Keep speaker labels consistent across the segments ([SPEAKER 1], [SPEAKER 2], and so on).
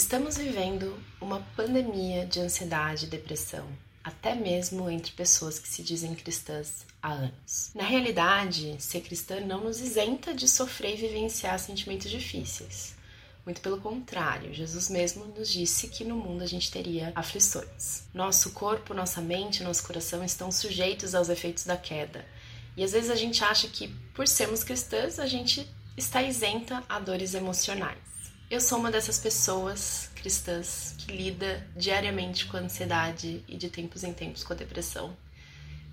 [SPEAKER 1] Estamos vivendo uma pandemia de ansiedade e depressão, até mesmo entre pessoas que se dizem cristãs há anos. Na realidade, ser cristã não nos isenta de sofrer e vivenciar sentimentos difíceis. Muito pelo contrário, Jesus mesmo nos disse que no mundo a gente teria aflições. Nosso corpo, nossa mente, nosso coração estão sujeitos aos efeitos da queda. E às vezes a gente acha que, por sermos cristãs, a gente está isenta a dores emocionais. Eu sou uma dessas pessoas cristãs que lida diariamente com a ansiedade e de tempos em tempos com a depressão,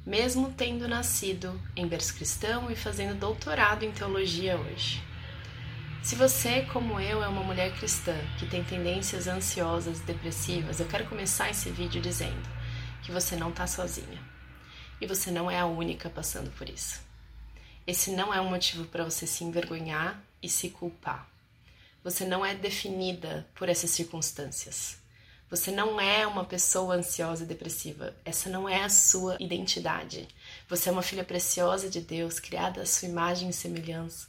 [SPEAKER 1] mesmo tendo nascido em berço cristão e fazendo doutorado em teologia hoje. Se você, como eu, é uma mulher cristã que tem tendências ansiosas e depressivas, eu quero começar esse vídeo dizendo que você não está sozinha e você não é a única passando por isso. Esse não é um motivo para você se envergonhar e se culpar. Você não é definida por essas circunstâncias. Você não é uma pessoa ansiosa e depressiva. Essa não é a sua identidade. Você é uma filha preciosa de Deus, criada à sua imagem e semelhança.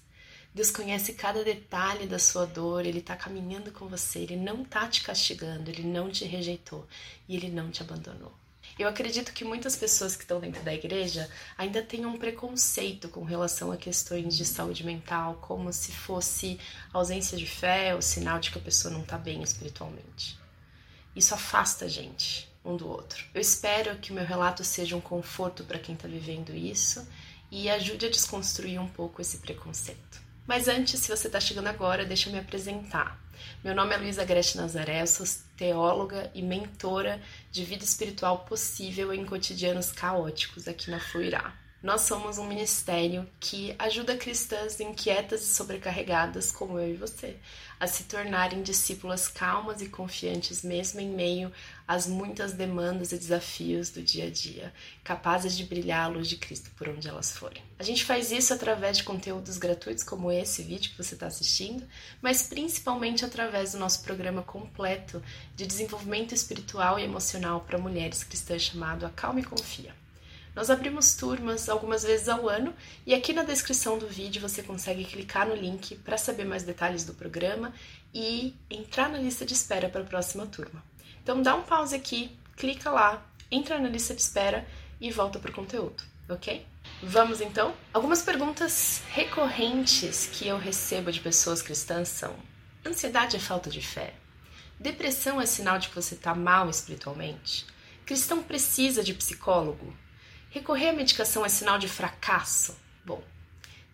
[SPEAKER 1] Deus conhece cada detalhe da sua dor, Ele está caminhando com você, Ele não está te castigando, Ele não te rejeitou e Ele não te abandonou. Eu acredito que muitas pessoas que estão dentro da igreja ainda têm um preconceito com relação a questões de saúde mental, como se fosse ausência de fé ou sinal de que a pessoa não está bem espiritualmente. Isso afasta a gente um do outro. Eu espero que o meu relato seja um conforto para quem está vivendo isso e ajude a desconstruir um pouco esse preconceito. Mas antes, se você está chegando agora, deixa eu me apresentar. Meu nome é Luísa Grete Nazaré, sou teóloga e mentora de vida espiritual possível em cotidianos caóticos aqui na Fluirá. Nós somos um ministério que ajuda cristãs inquietas e sobrecarregadas, como eu e você, a se tornarem discípulas calmas e confiantes, mesmo em meio às muitas demandas e desafios do dia a dia, capazes de brilhar a luz de Cristo por onde elas forem. A gente faz isso através de conteúdos gratuitos, como esse vídeo que você está assistindo, mas principalmente através do nosso programa completo de desenvolvimento espiritual e emocional para mulheres cristãs chamado Acalme e Confia. Nós abrimos turmas algumas vezes ao ano e aqui na descrição do vídeo você consegue clicar no link para saber mais detalhes do programa e entrar na lista de espera para a próxima turma. Então dá um pause aqui, clica lá, entra na lista de espera e volta para o conteúdo, ok? Vamos então? Algumas perguntas recorrentes que eu recebo de pessoas cristãs são: ansiedade é falta de fé? Depressão é sinal de que você está mal espiritualmente? Cristão precisa de psicólogo? Recorrer à medicação é sinal de fracasso? Bom,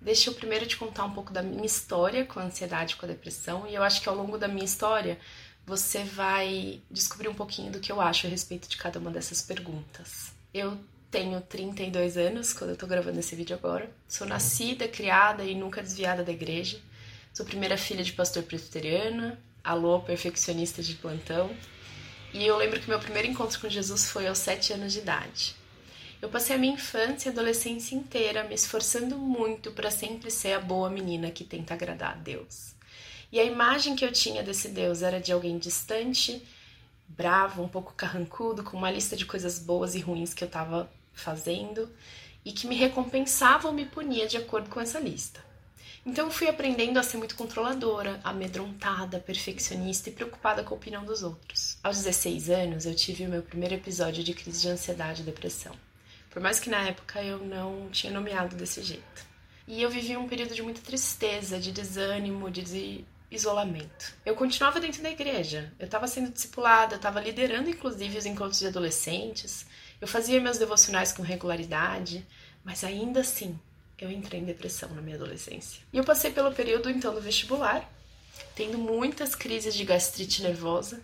[SPEAKER 1] deixa eu primeiro te contar um pouco da minha história com a ansiedade e com a depressão, e eu acho que ao longo da minha história você vai descobrir um pouquinho do que eu acho a respeito de cada uma dessas perguntas. Eu tenho 32 anos quando eu tô gravando esse vídeo agora. Sou nascida, criada e nunca desviada da igreja. Sou primeira filha de pastor presbiteriana, alô, perfeccionista de plantão. E eu lembro que meu primeiro encontro com Jesus foi aos 7 anos de idade. Eu passei a minha infância e adolescência inteira me esforçando muito para sempre ser a boa menina que tenta agradar a Deus. E a imagem que eu tinha desse Deus era de alguém distante, bravo, um pouco carrancudo, com uma lista de coisas boas e ruins que eu estava fazendo e que me recompensava ou me punia de acordo com essa lista. Então eu fui aprendendo a ser muito controladora, amedrontada, perfeccionista e preocupada com a opinião dos outros. Aos 16 anos, eu tive o meu primeiro episódio de crise de ansiedade e depressão. Por mais que na época eu não tinha nomeado desse jeito. E eu vivi um período de muita tristeza, de desânimo, de isolamento. Eu continuava dentro da igreja, eu estava sendo discipulada, eu estava liderando inclusive os encontros de adolescentes, eu fazia meus devocionais com regularidade, mas ainda assim eu entrei em depressão na minha adolescência. E eu passei pelo período então do vestibular, tendo muitas crises de gastrite nervosa,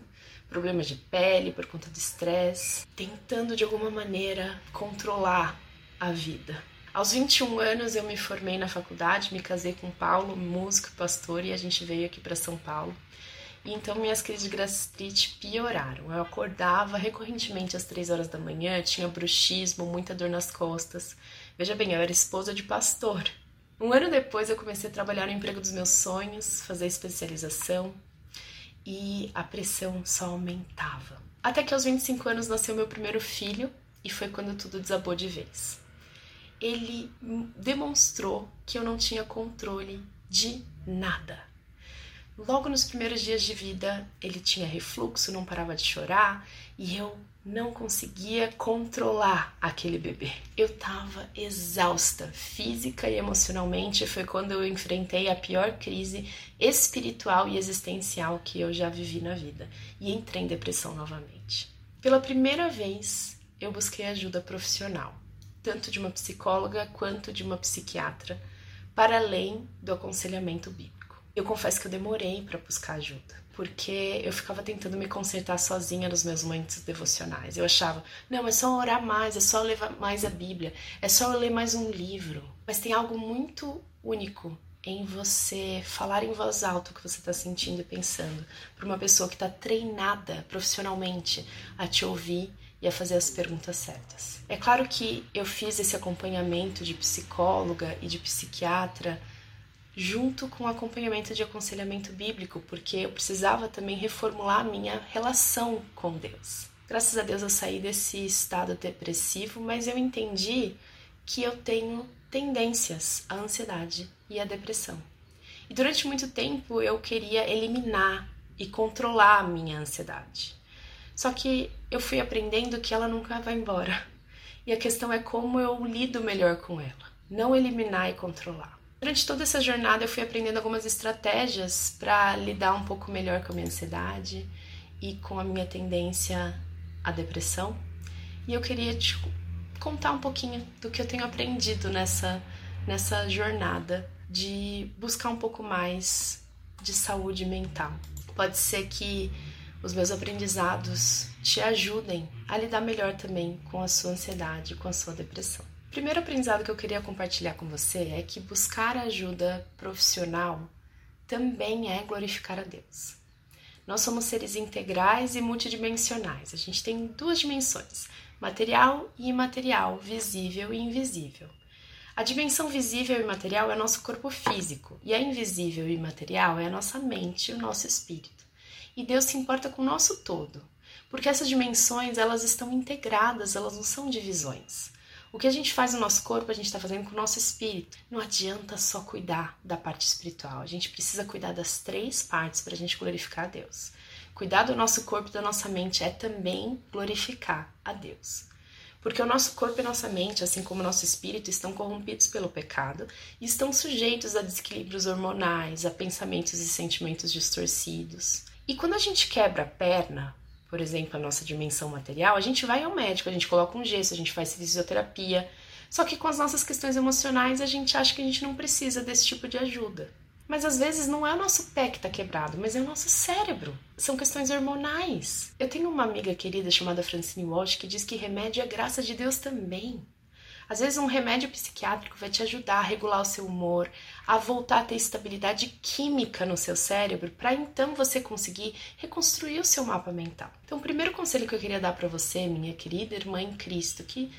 [SPEAKER 1] problemas de pele por conta de estresse, tentando de alguma maneira controlar a vida. Aos 21 anos eu me formei na faculdade, me casei com Paulo, músico pastor, e a gente veio aqui para São Paulo. E então minhas crises de gastrite pioraram. Eu acordava recorrentemente às 3 horas da manhã, tinha bruxismo, muita dor nas costas. Veja bem, eu era esposa de pastor. Um ano depois eu comecei a trabalhar no emprego dos meus sonhos, fazer especialização, e a pressão só aumentava. Até que aos 25 anos nasceu meu primeiro filho e foi quando tudo desabou de vez. Ele demonstrou que eu não tinha controle de nada. Logo nos primeiros dias de vida, ele tinha refluxo, não parava de chorar e eu não conseguia controlar aquele bebê. Eu estava exausta, física e emocionalmente. Foi quando eu enfrentei a pior crise espiritual e existencial que eu já vivi na vida e entrei em depressão novamente. Pela primeira vez, eu busquei ajuda profissional, tanto de uma psicóloga quanto de uma psiquiatra, para além do aconselhamento bíblico. Eu confesso que eu demorei para buscar ajuda porque eu ficava tentando me consertar sozinha nos meus momentos devocionais. Eu achava, não, é só orar mais, é só ler mais a Bíblia, é só ler mais um livro. Mas tem algo muito único em você falar em voz alta o que você está sentindo e pensando para uma pessoa que está treinada profissionalmente a te ouvir e a fazer as perguntas certas. É claro que eu fiz esse acompanhamento de psicóloga e de psiquiatra junto com acompanhamento de aconselhamento bíblico, porque eu precisava também reformular a minha relação com Deus. Graças a Deus eu saí desse estado depressivo, mas eu entendi que eu tenho tendências à ansiedade e à depressão. E durante muito tempo eu queria eliminar e controlar a minha ansiedade. Só que eu fui aprendendo que ela nunca vai embora. E a questão é como eu lido melhor com ela, não eliminar e controlar. Durante toda essa jornada eu fui aprendendo algumas estratégias para lidar um pouco melhor com a minha ansiedade e com a minha tendência à depressão. E eu queria te contar um pouquinho do que eu tenho aprendido nessa nessa jornada de buscar um pouco mais de saúde mental. Pode ser que os meus aprendizados te ajudem a lidar melhor também com a sua ansiedade, com a sua depressão. Primeiro aprendizado que eu queria compartilhar com você é que buscar ajuda profissional também é glorificar a Deus. Nós somos seres integrais e multidimensionais. A gente tem duas dimensões: material e imaterial, visível e invisível. A dimensão visível e material é nosso corpo físico, e a invisível e imaterial é a nossa mente e o nosso espírito. E Deus se importa com o nosso todo, porque essas dimensões elas estão integradas, elas não são divisões. O que a gente faz no nosso corpo, a gente está fazendo com o nosso espírito. Não adianta só cuidar da parte espiritual. A gente precisa cuidar das três partes para a gente glorificar a Deus. Cuidar do nosso corpo e da nossa mente é também glorificar a Deus. Porque o nosso corpo e nossa mente, assim como o nosso espírito, estão corrompidos pelo pecado e estão sujeitos a desequilíbrios hormonais, a pensamentos e sentimentos distorcidos. E quando a gente quebra a perna, por exemplo, a nossa dimensão material, a gente vai ao médico, a gente coloca um gesso, a gente faz fisioterapia. Só que com as nossas questões emocionais, a gente acha que a gente não precisa desse tipo de ajuda. Mas às vezes não é o nosso pé que está quebrado, mas é o nosso cérebro. São questões hormonais. Eu tenho uma amiga querida chamada Francine Walsh que diz que remédio é graça de Deus também. Às vezes, um remédio psiquiátrico vai te ajudar a regular o seu humor, a voltar a ter estabilidade química no seu cérebro, para então você conseguir reconstruir o seu mapa mental. Então, o primeiro conselho que eu queria dar para você, minha querida irmã em Cristo, que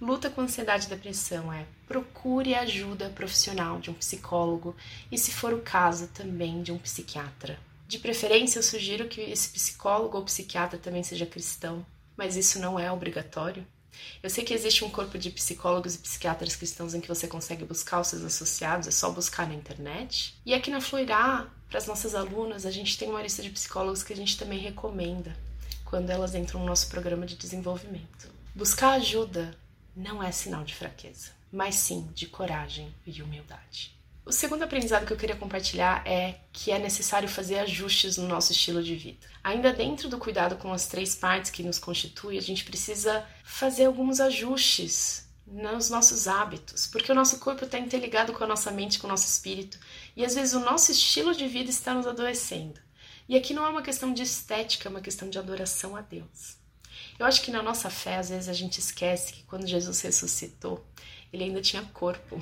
[SPEAKER 1] luta com ansiedade e depressão, é procure ajuda profissional de um psicólogo e, se for o caso, também de um psiquiatra. De preferência, eu sugiro que esse psicólogo ou psiquiatra também seja cristão, mas isso não é obrigatório. Eu sei que existe um corpo de psicólogos e psiquiatras cristãos em que você consegue buscar os seus associados, é só buscar na internet. E aqui na Floirá, para as nossas alunas, a gente tem uma lista de psicólogos que a gente também recomenda quando elas entram no nosso programa de desenvolvimento. Buscar ajuda não é sinal de fraqueza, mas sim de coragem e humildade. O segundo aprendizado que eu queria compartilhar é que é necessário fazer ajustes no nosso estilo de vida. Ainda dentro do cuidado com as três partes que nos constituem, a gente precisa fazer alguns ajustes nos nossos hábitos, porque o nosso corpo está interligado com a nossa mente, com o nosso espírito, e às vezes o nosso estilo de vida está nos adoecendo. E aqui não é uma questão de estética, é uma questão de adoração a Deus. Eu acho que na nossa fé, às vezes a gente esquece que quando Jesus ressuscitou, ele ainda tinha corpo.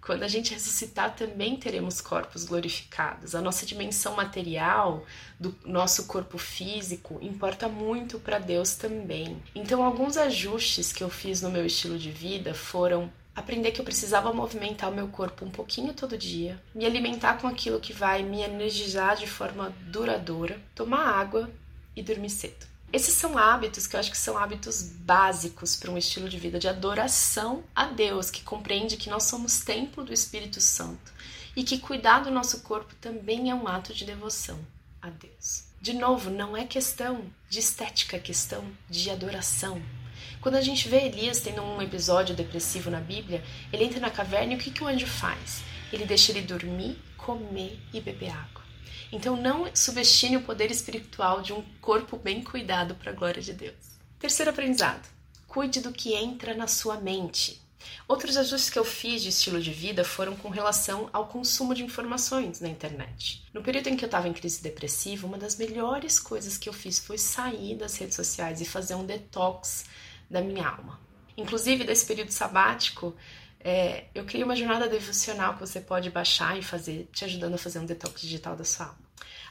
[SPEAKER 1] Quando a gente ressuscitar, também teremos corpos glorificados. A nossa dimensão material, do nosso corpo físico, importa muito para Deus também. Então, alguns ajustes que eu fiz no meu estilo de vida foram aprender que eu precisava movimentar o meu corpo um pouquinho todo dia, me alimentar com aquilo que vai me energizar de forma duradoura, tomar água e dormir cedo. Esses são hábitos que eu acho que são hábitos básicos para um estilo de vida de adoração a Deus, que compreende que nós somos templo do Espírito Santo e que cuidar do nosso corpo também é um ato de devoção a Deus. De novo, não é questão de estética, é questão de adoração. Quando a gente vê Elias tendo um episódio depressivo na Bíblia, ele entra na caverna e o que, que o anjo faz? Ele deixa ele dormir, comer e beber água. Então não subestime o poder espiritual de um corpo bem cuidado para a glória de Deus. Terceiro aprendizado: cuide do que entra na sua mente. Outros ajustes que eu fiz de estilo de vida foram com relação ao consumo de informações na internet. No período em que eu estava em crise depressiva, uma das melhores coisas que eu fiz foi sair das redes sociais e fazer um detox da minha alma. Inclusive, desse período sabático, é, eu criei uma jornada devocional que você pode baixar e fazer, te ajudando a fazer um detox digital da sua alma.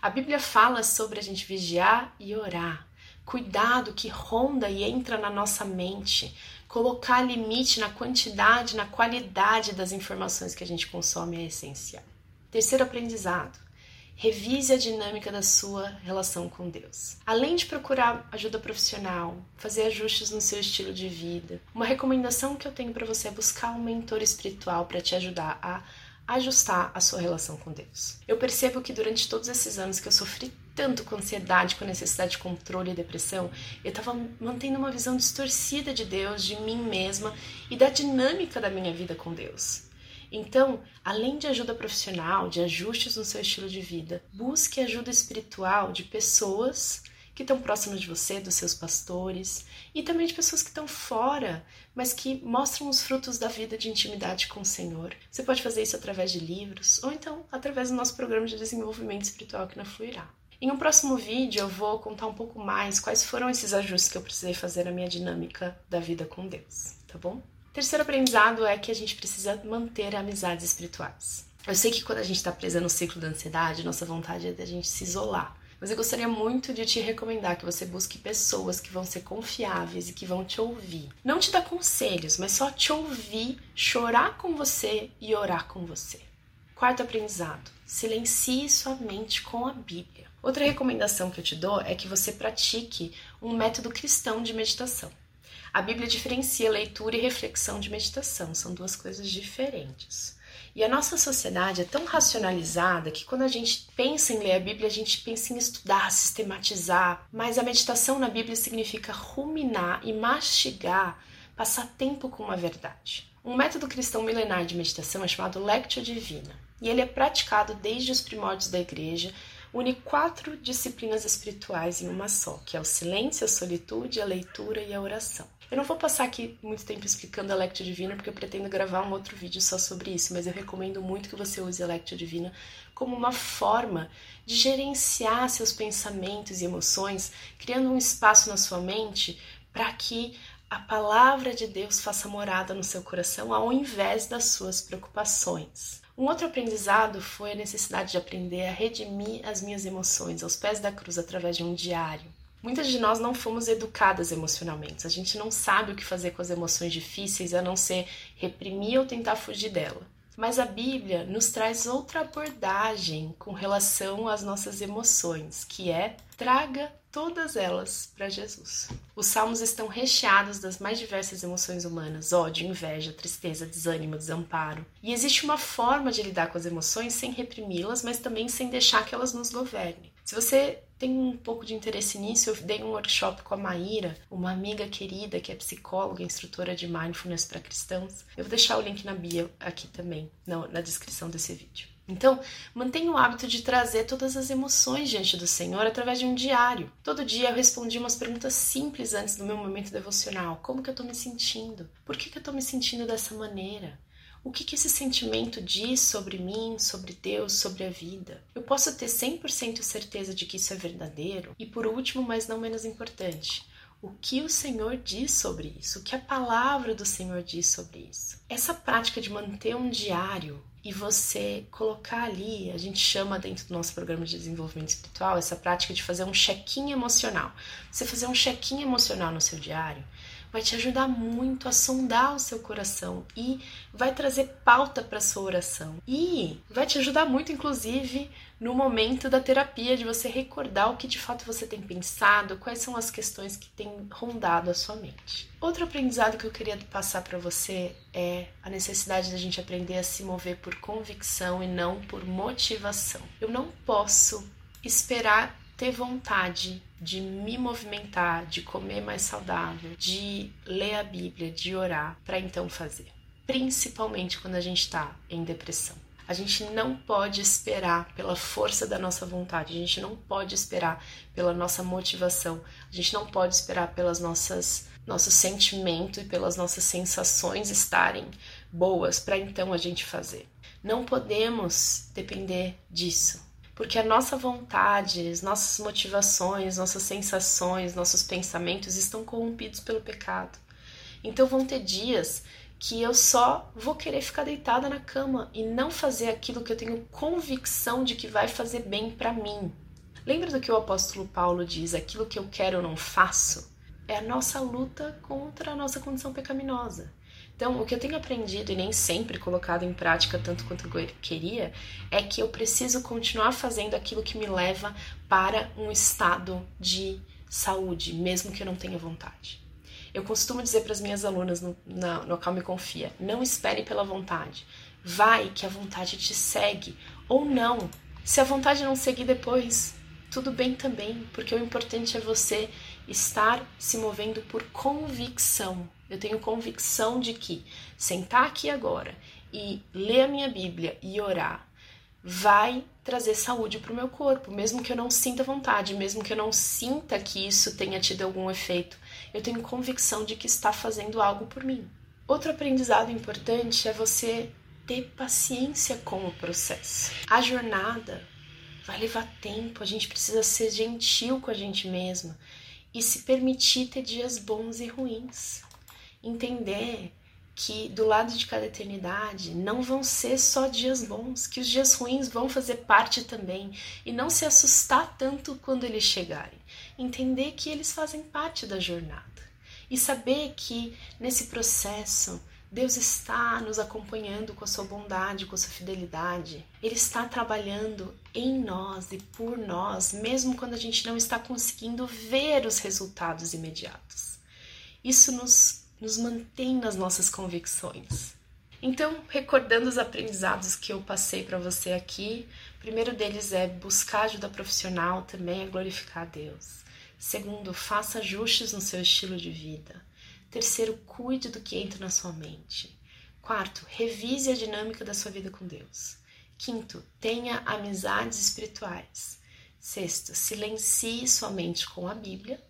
[SPEAKER 1] A Bíblia fala sobre a gente vigiar e orar. Cuidado que ronda e entra na nossa mente. Colocar limite na quantidade, na qualidade das informações que a gente consome é essencial. Terceiro aprendizado Revise a dinâmica da sua relação com Deus. Além de procurar ajuda profissional, fazer ajustes no seu estilo de vida, uma recomendação que eu tenho para você é buscar um mentor espiritual para te ajudar a ajustar a sua relação com Deus. Eu percebo que durante todos esses anos que eu sofri tanto com ansiedade, com necessidade de controle e depressão, eu estava mantendo uma visão distorcida de Deus, de mim mesma e da dinâmica da minha vida com Deus. Então, além de ajuda profissional, de ajustes no seu estilo de vida, busque ajuda espiritual de pessoas que estão próximas de você, dos seus pastores, e também de pessoas que estão fora, mas que mostram os frutos da vida de intimidade com o Senhor. Você pode fazer isso através de livros ou então através do nosso programa de desenvolvimento espiritual aqui na Fluirá. Em um próximo vídeo eu vou contar um pouco mais quais foram esses ajustes que eu precisei fazer na minha dinâmica da vida com Deus, tá bom? Terceiro aprendizado é que a gente precisa manter amizades espirituais. Eu sei que quando a gente está presa no ciclo da ansiedade, nossa vontade é da gente se isolar. Mas eu gostaria muito de te recomendar que você busque pessoas que vão ser confiáveis e que vão te ouvir. Não te dar conselhos, mas só te ouvir, chorar com você e orar com você. Quarto aprendizado: silencie sua mente com a Bíblia. Outra recomendação que eu te dou é que você pratique um método cristão de meditação. A Bíblia diferencia leitura e reflexão de meditação, são duas coisas diferentes. E a nossa sociedade é tão racionalizada que quando a gente pensa em ler a Bíblia, a gente pensa em estudar, sistematizar, mas a meditação na Bíblia significa ruminar e mastigar, passar tempo com uma verdade. Um método cristão milenar de meditação é chamado Lectio Divina, e ele é praticado desde os primórdios da igreja une quatro disciplinas espirituais em uma só, que é o silêncio, a solitude, a leitura e a oração. Eu não vou passar aqui muito tempo explicando a Lectio Divina, porque eu pretendo gravar um outro vídeo só sobre isso, mas eu recomendo muito que você use a Lectio Divina como uma forma de gerenciar seus pensamentos e emoções, criando um espaço na sua mente para que a palavra de Deus faça morada no seu coração ao invés das suas preocupações. Um outro aprendizado foi a necessidade de aprender a redimir as minhas emoções aos pés da cruz através de um diário. Muitas de nós não fomos educadas emocionalmente. A gente não sabe o que fazer com as emoções difíceis a não ser reprimir ou tentar fugir dela. Mas a Bíblia nos traz outra abordagem com relação às nossas emoções, que é traga todas elas para Jesus. Os salmos estão recheados das mais diversas emoções humanas: ódio, inveja, tristeza, desânimo, desamparo. E existe uma forma de lidar com as emoções sem reprimi-las, mas também sem deixar que elas nos governem. Se você tem um pouco de interesse nisso, eu dei um workshop com a Maíra, uma amiga querida que é psicóloga, instrutora de mindfulness para cristãos. Eu vou deixar o link na bio aqui também, na, na descrição desse vídeo. Então, mantenha o hábito de trazer todas as emoções diante do Senhor através de um diário. Todo dia eu respondi umas perguntas simples antes do meu momento devocional. Como que eu estou me sentindo? Por que, que eu estou me sentindo dessa maneira? O que, que esse sentimento diz sobre mim, sobre Deus, sobre a vida? Eu posso ter 100% certeza de que isso é verdadeiro? E por último, mas não menos importante, o que o Senhor diz sobre isso, o que a palavra do Senhor diz sobre isso. Essa prática de manter um diário e você colocar ali, a gente chama dentro do nosso programa de desenvolvimento espiritual, essa prática de fazer um check-in emocional. Você fazer um check-in emocional no seu diário vai te ajudar muito a sondar o seu coração e vai trazer pauta para sua oração. E vai te ajudar muito, inclusive, no momento da terapia, de você recordar o que de fato você tem pensado, quais são as questões que têm rondado a sua mente. Outro aprendizado que eu queria passar para você é a necessidade da gente aprender a se mover por convicção e não por motivação. Eu não posso esperar ter vontade de me movimentar, de comer mais saudável, de ler a Bíblia, de orar, para então fazer. Principalmente quando a gente está em depressão. A gente não pode esperar pela força da nossa vontade, a gente não pode esperar pela nossa motivação, a gente não pode esperar pelas nossas nosso sentimento e pelas nossas sensações estarem boas para então a gente fazer. Não podemos depender disso, porque a nossa vontade, as nossas motivações, nossas sensações, nossos pensamentos estão corrompidos pelo pecado. Então vão ter dias que eu só vou querer ficar deitada na cama e não fazer aquilo que eu tenho convicção de que vai fazer bem para mim. Lembra do que o apóstolo Paulo diz: aquilo que eu quero eu não faço? É a nossa luta contra a nossa condição pecaminosa. Então, o que eu tenho aprendido e nem sempre colocado em prática tanto quanto eu queria é que eu preciso continuar fazendo aquilo que me leva para um estado de saúde, mesmo que eu não tenha vontade. Eu costumo dizer para as minhas alunas no, na, no Calma e Confia: não espere pela vontade. Vai que a vontade te segue. Ou não. Se a vontade não seguir depois, tudo bem também, porque o importante é você estar se movendo por convicção. Eu tenho convicção de que sentar aqui agora e ler a minha Bíblia e orar vai trazer saúde para o meu corpo, mesmo que eu não sinta vontade, mesmo que eu não sinta que isso tenha tido algum efeito eu tenho convicção de que está fazendo algo por mim. Outro aprendizado importante é você ter paciência com o processo. A jornada vai levar tempo, a gente precisa ser gentil com a gente mesma e se permitir ter dias bons e ruins. Entender que do lado de cada eternidade não vão ser só dias bons, que os dias ruins vão fazer parte também e não se assustar tanto quando eles chegarem. Entender que eles fazem parte da jornada e saber que nesse processo Deus está nos acompanhando com a sua bondade, com a sua fidelidade. Ele está trabalhando em nós e por nós, mesmo quando a gente não está conseguindo ver os resultados imediatos. Isso nos nos mantém nas nossas convicções. Então, recordando os aprendizados que eu passei para você aqui, primeiro deles é buscar ajuda profissional, também é glorificar a Deus. Segundo, faça ajustes no seu estilo de vida. Terceiro, cuide do que entra na sua mente. Quarto, revise a dinâmica da sua vida com Deus. Quinto, tenha amizades espirituais. Sexto, silencie sua mente com a Bíblia.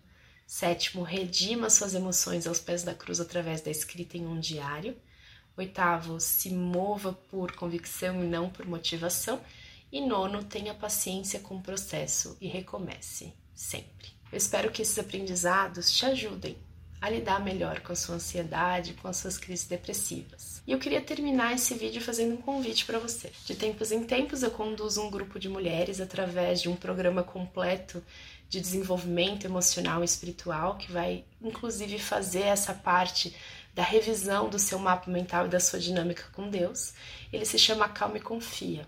[SPEAKER 1] Sétimo, redima suas emoções aos pés da cruz através da escrita em um diário. Oitavo, se mova por convicção e não por motivação. E nono, tenha paciência com o processo e recomece sempre. Eu espero que esses aprendizados te ajudem a lidar melhor com a sua ansiedade, com as suas crises depressivas. E eu queria terminar esse vídeo fazendo um convite para você. De tempos em tempos eu conduzo um grupo de mulheres através de um programa completo de desenvolvimento emocional e espiritual que vai inclusive fazer essa parte da revisão do seu mapa mental e da sua dinâmica com Deus. Ele se chama Calma e Confia.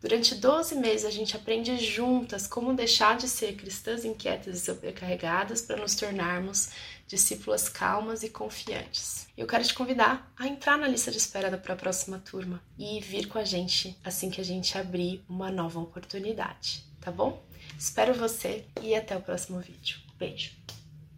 [SPEAKER 1] Durante 12 meses a gente aprende juntas como deixar de ser cristãs inquietas e sobrecarregadas para nos tornarmos discípulas calmas e confiantes. Eu quero te convidar a entrar na lista de espera para a próxima turma e vir com a gente assim que a gente abrir uma nova oportunidade, tá bom? Espero você e até o próximo vídeo. Beijo!